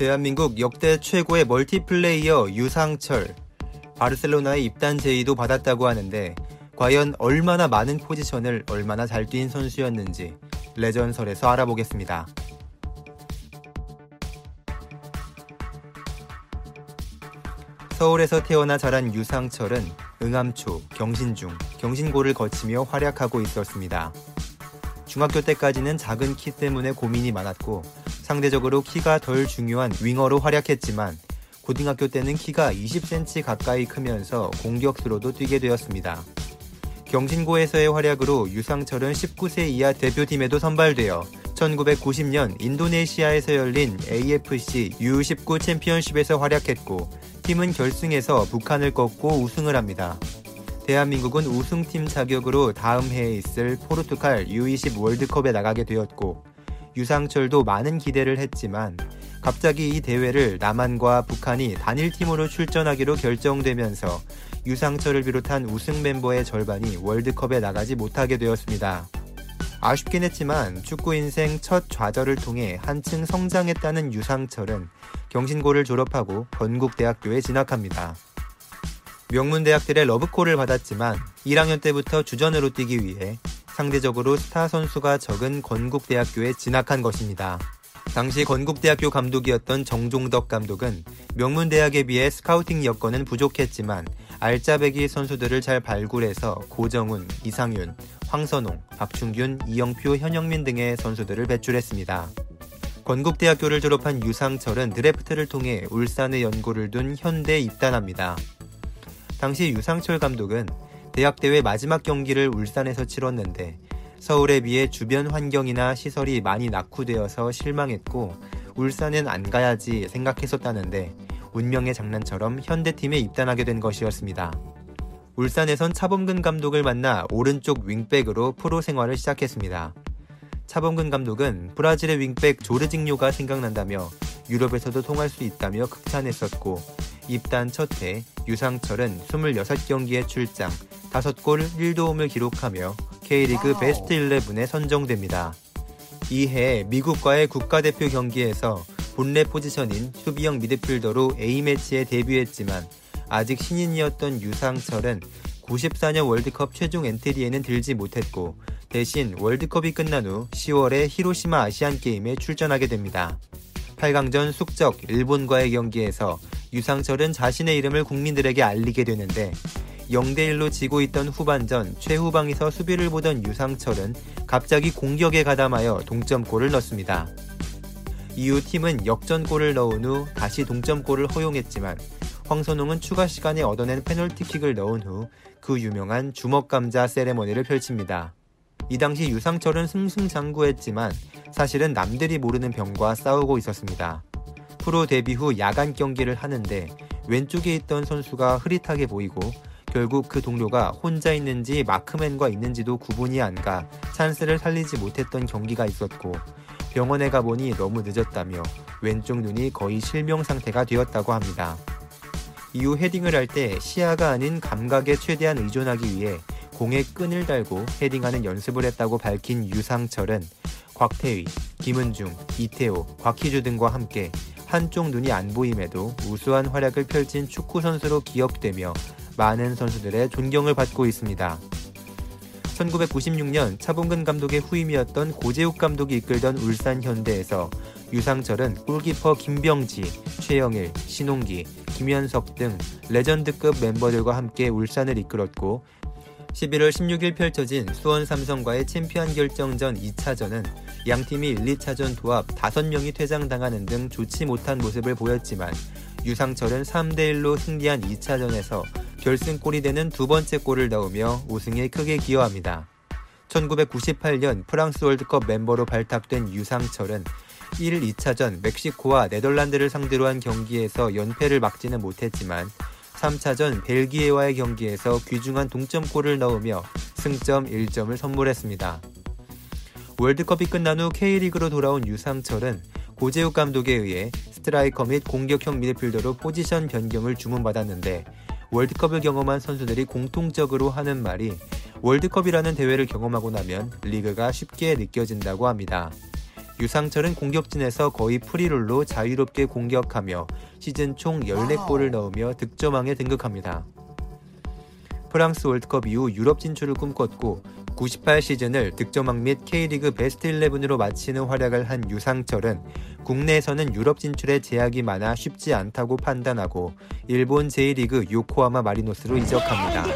대한민국 역대 최고의 멀티플레이어 유상철. 바르셀로나의 입단 제의도 받았다고 하는데 과연 얼마나 많은 포지션을 얼마나 잘 뛴 선수였는지 레전설에서 알아보겠습니다. 서울에서 태어나 자란 유상철은 응암초, 경신중, 경신고를 거치며 활약하고 있었습니다. 중학교 때까지는 작은 키 때문에 고민이 많았고 상대적으로 키가 덜 중요한 윙어로 활약했지만 고등학교 때는 키가 20cm 가까이 크면서 공격수로도 뛰게 되었습니다. 경신고에서의 활약으로 유상철은 19세 이하 대표팀에도 선발되어 1990년 인도네시아에서 열린 AFC U19 챔피언십에서 활약했고 팀은 결승에서 북한을 꺾고 우승을 합니다. 대한민국은 우승팀 자격으로 다음 해에 있을 포르투갈 U20 월드컵에 나가게 되었고 유상철도 많은 기대를 했지만 갑자기 이 대회를 남한과 북한이 단일팀으로 출전하기로 결정되면서 유상철을 비롯한 우승 멤버의 절반이 월드컵에 나가지 못하게 되었습니다. 아쉽긴 했지만 축구 인생 첫 좌절을 통해 한층 성장했다는 유상철은 경신고를 졸업하고 건국대학교에 진학합니다. 명문대학들의 러브콜을 받았지만 1학년 때부터 주전으로 뛰기 위해 상대적으로 스타 선수가 적은 건국대학교에 진학한 것입니다. 당시 건국대학교 감독이었던 정종덕 감독은 명문대학에 비해 스카우팅 여건은 부족했지만 알짜배기 선수들을 잘 발굴해서 고정훈, 이상윤, 황선홍, 박충균, 이영표, 현영민 등의 선수들을 배출했습니다. 건국대학교를 졸업한 유상철은 드래프트를 통해 울산에 연고를 둔 현대에 입단합니다. 당시 유상철 감독은 대학대회 마지막 경기를 울산에서 치렀는데 서울에 비해 주변 환경이나 시설이 많이 낙후되어서 실망했고 울산은 안 가야지 생각했었다는데 운명의 장난처럼 현대팀에 입단하게 된 것이었습니다. 울산에선 차범근 감독을 만나 오른쪽 윙백으로 프로 생활을 시작했습니다. 차범근 감독은 브라질의 윙백 조르징요가 생각난다며 유럽에서도 통할 수 있다며 극찬했었고 입단 첫 해 유상철은 26경기에 출장, 5골 1도움을 기록하며 K리그 베스트 11에 선정됩니다. 이해 미국과의 국가대표 경기에서 본래 포지션인 수비형 미드필더로 A매치에 데뷔했지만 아직 신인이었던 유상철은 94년 월드컵 최종 엔트리에는 들지 못했고 대신 월드컵이 끝난 후 10월에 히로시마 아시안게임에 출전하게 됩니다. 8강전 숙적 일본과의 경기에서 유상철은 자신의 이름을 국민들에게 알리게 되는데 0대1로 지고 있던 후반전 최후방에서 수비를 보던 유상철은 갑자기 공격에 가담하여 동점골을 넣습니다. 이후 팀은 역전골을 넣은 후 다시 동점골을 허용했지만 황선홍은 추가 시간에 얻어낸 페널티킥을 넣은 후 그 유명한 주먹감자 세레머니를 펼칩니다. 이 당시 유상철은 승승장구했지만 사실은 남들이 모르는 병과 싸우고 있었습니다. 프로 데뷔 후 야간 경기를 하는데 왼쪽에 있던 선수가 흐릿하게 보이고 결국 그 동료가 혼자 있는지 마크맨과 있는지도 구분이 안 가 찬스를 살리지 못했던 경기가 있었고 병원에 가보니 너무 늦었다며 왼쪽 눈이 거의 실명 상태가 되었다고 합니다. 이후 헤딩을 할 때 시야가 아닌 감각에 최대한 의존하기 위해 공에 끈을 달고 헤딩하는 연습을 했다고 밝힌 유상철은 곽태휘, 김은중, 이태호, 곽희주 등과 함께 한쪽 눈이 안 보임에도 우수한 활약을 펼친 축구 선수로 기억되며 많은 선수들의 존경을 받고 있습니다. 1996년 차범근 감독의 후임이었던 고재욱 감독이 이끌던 울산 현대에서 유상철은 골키퍼 김병지, 최영일, 신홍기, 김현석 등 레전드급 멤버들과 함께 울산을 이끌었고 11월 16일 펼쳐진 수원 삼성과의 챔피언 결정전 2차전은 양 팀이 1, 2차전 도합 5명이 퇴장당하는 등 좋지 못한 모습을 보였지만 유상철은 3대1로 승리한 2차전에서 결승골이 되는 두 번째 골을 넣으며 우승에 크게 기여합니다. 1998년 프랑스 월드컵 멤버로 발탁된 유상철은 1, 2차전 멕시코와 네덜란드를 상대로 한 경기에서 연패를 막지는 못했지만 3차전 벨기에와의 경기에서 귀중한 동점골을 넣으며 승점 1점을 선물했습니다. 월드컵이 끝난 후 K리그로 돌아온 유상철은 고재욱 감독에 의해 스트라이커 및 공격형 미드필더로 포지션 변경을 주문받았는데 월드컵을 경험한 선수들이 공통적으로 하는 말이 월드컵이라는 대회를 경험하고 나면 리그가 쉽게 느껴진다고 합니다. 유상철은 공격진에서 거의 프리롤로 자유롭게 공격하며 시즌 총 14골을 넣으며 득점왕에 등극합니다. 프랑스 월드컵 이후 유럽 진출을 꿈꿨고 98 시즌을 득점왕 및 K리그 베스트 11으로 마치는 활약을 한 유상철은 국내에서는 유럽 진출에 제약이 많아 쉽지 않다고 판단하고 일본 제1리그 요코하마 마리노스로 이적합니다.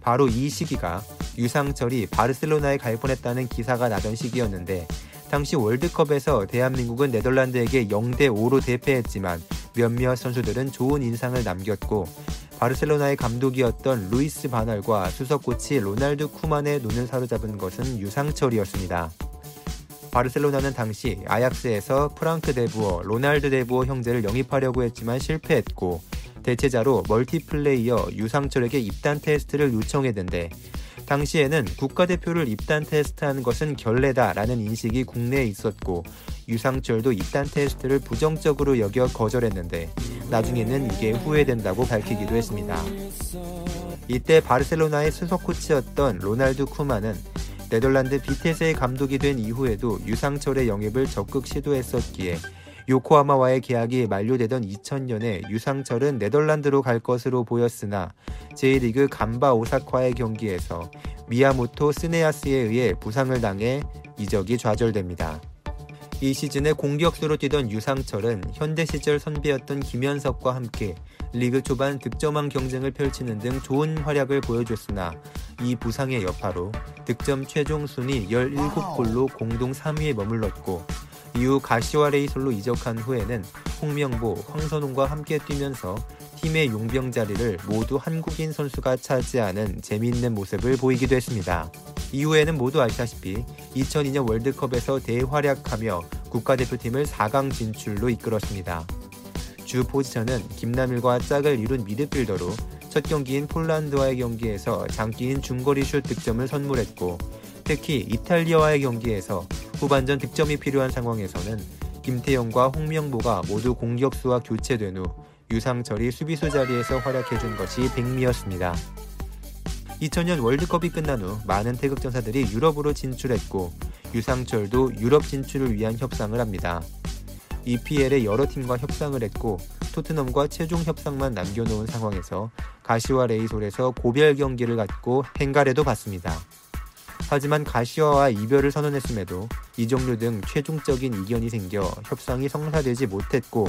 바로 이 시기가 유상철이 바르셀로나에 갈 뻔했다는 기사가 나던 시기였는데 당시 월드컵에서 대한민국은 네덜란드에게 0대 5로 대패했지만 몇몇 선수들은 좋은 인상을 남겼고 바르셀로나의 감독이었던 루이스 반할과 수석 코치 로날드 쿠만의 눈을 사로잡은 것은 유상철이었습니다. 바르셀로나는 당시 아약스에서 프랑크 데부어, 로날드 데부어 형제를 영입하려고 했지만 실패했고 대체자로 멀티플레이어 유상철에게 입단 테스트를 요청했는데 당시에는 국가대표를 입단 테스트하는 것은 결례다라는 인식이 국내에 있었고 유상철도 입단 테스트를 부정적으로 여겨 거절했는데 나중에는 이게 후회된다고 밝히기도 했습니다. 이때 바르셀로나의 수석 코치였던 로날드 쿠만은 네덜란드 비테스의 감독이 된 이후에도 유상철의 영입을 적극 시도했었기에 요코하마와의 계약이 만료되던 2000년에 유상철은 네덜란드로 갈 것으로 보였으나 제1리그 감바 오사카의 경기에서 미야모토 스네아스에 의해 부상을 당해 이적이 좌절됩니다. 이 시즌에 공격수로 뛰던 유상철은 현대 시절 선배였던 김현석과 함께 리그 초반 득점왕 경쟁을 펼치는 등 좋은 활약을 보여줬으나 이 부상의 여파로 득점 최종 순위 17골로 공동 3위에 머물렀고 이후 가시와 레이솔로 이적한 후에는 홍명보, 황선홍과 함께 뛰면서 팀의 용병 자리를 모두 한국인 선수가 차지하는 재미있는 모습을 보이기도 했습니다. 이후에는 모두 아시다시피 2002년 월드컵에서 대활약하며 국가대표팀을 4강 진출로 이끌었습니다. 주 포지션은 김남일과 짝을 이룬 미드필더로 첫 경기인 폴란드와의 경기에서 장기인 중거리 슛 득점을 선물했고 특히 이탈리아와의 경기에서 후반전 득점이 필요한 상황에서는 김태형과 홍명보가 모두 공격수와 교체된 후 유상철이 수비수 자리에서 활약해준 것이 백미였습니다. 2000년 월드컵이 끝난 후 많은 태극전사들이 유럽으로 진출했고 유상철도 유럽 진출을 위한 협상을 합니다. EPL의 여러 팀과 협상을 했고 토트넘과 최종 협상만 남겨놓은 상황에서 가시와 레이솔에서 고별 경기를 갖고 행가래도 받습니다. 하지만 가시와와 이별을 선언했음에도 이종류 등 최종적인 이견이 생겨 협상이 성사되지 못했고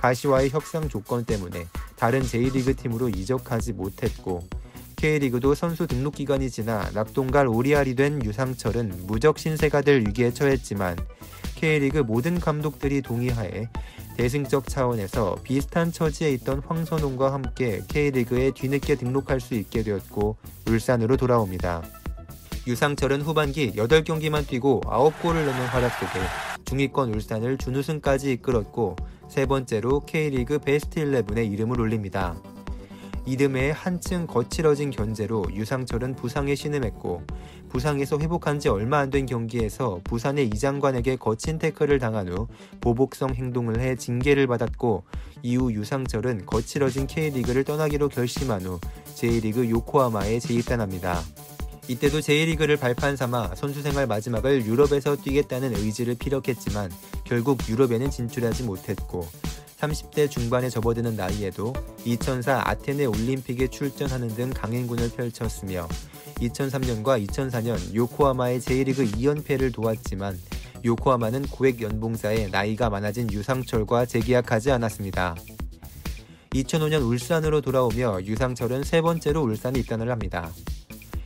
가시와의 협상 조건 때문에 다른 제1리그 팀으로 이적하지 못했고 K리그도 선수 등록 기간이 지나 낙동갈 오리알이 된 유상철은 무적 신세가 될 위기에 처했지만 K리그 모든 감독들이 동의하에 대승적 차원에서 비슷한 처지에 있던 황선홍과 함께 K리그에 뒤늦게 등록할 수 있게 되었고 울산으로 돌아옵니다. 유상철은 후반기 8경기만 뛰고 9골을 넣는 활약 속에 중위권 울산을 준우승까지 이끌었고 세 번째로 K리그 베스트 11에 이름을 올립니다. 이듬해 한층 거칠어진 견제로 유상철은 부상에 신음했고 부상에서 회복한 지 얼마 안 된 경기에서 부산의 이장관에게 거친 태클을 당한 후 보복성 행동을 해 징계를 받았고 이후 유상철은 거칠어진 K리그를 떠나기로 결심한 후 제1리그 요코하마에 재입단합니다. 이때도 제1리그를 발판 삼아 선수 생활 마지막을 유럽에서 뛰겠다는 의지를 피력했지만 결국 유럽에는 진출하지 못했고 30대 중반에 접어드는 나이에도 2004 아테네 올림픽에 출전하는 등 강행군을 펼쳤으며 2003년과 2004년 요코하마의 제1리그 2연패를 도왔지만 요코하마는 고액 연봉자에 나이가 많아진 유상철과 재계약하지 않았습니다. 2005년 울산으로 돌아오며 유상철은 세 번째로 울산에 입단을 합니다.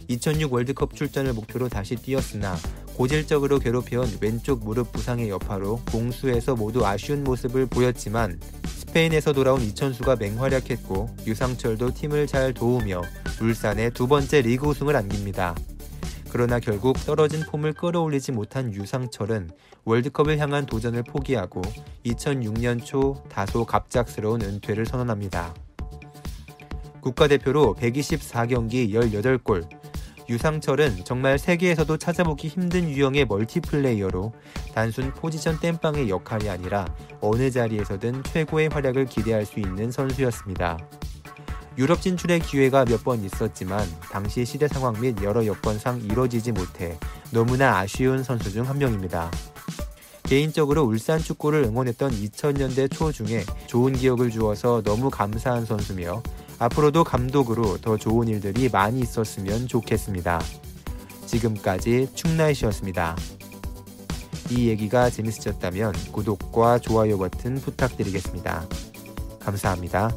2006 월드컵 출전을 목표로 다시 뛰었으나 고질적으로 괴롭혀온 왼쪽 무릎 부상의 여파로 공수에서 모두 아쉬운 모습을 보였지만 스페인에서 돌아온 이천수가 맹활약했고 유상철도 팀을 잘 도우며 울산의 두 번째 리그 우승을 안깁니다. 그러나 결국 떨어진 폼을 끌어올리지 못한 유상철은 월드컵을 향한 도전을 포기하고 2006년 초 다소 갑작스러운 은퇴를 선언합니다. 국가대표로 124경기 18골, 유상철은 정말 세계에서도 찾아보기 힘든 유형의 멀티플레이어로 단순 포지션 땜빵의 역할이 아니라 어느 자리에서든 최고의 활약을 기대할 수 있는 선수였습니다. 유럽 진출의 기회가 몇 번 있었지만 당시 시대 상황 및 여러 여건상 이뤄지지 못해 너무나 아쉬운 선수 중 한 명입니다. 개인적으로 울산 축구를 응원했던 2000년대 초 중에 좋은 기억을 주어서 너무 감사한 선수며 앞으로도 감독으로 더 좋은 일들이 많이 있었으면 좋겠습니다. 지금까지 충나이시였습니다. 이 얘기가 재밌으셨다면 구독과 좋아요 버튼 부탁드리겠습니다. 감사합니다.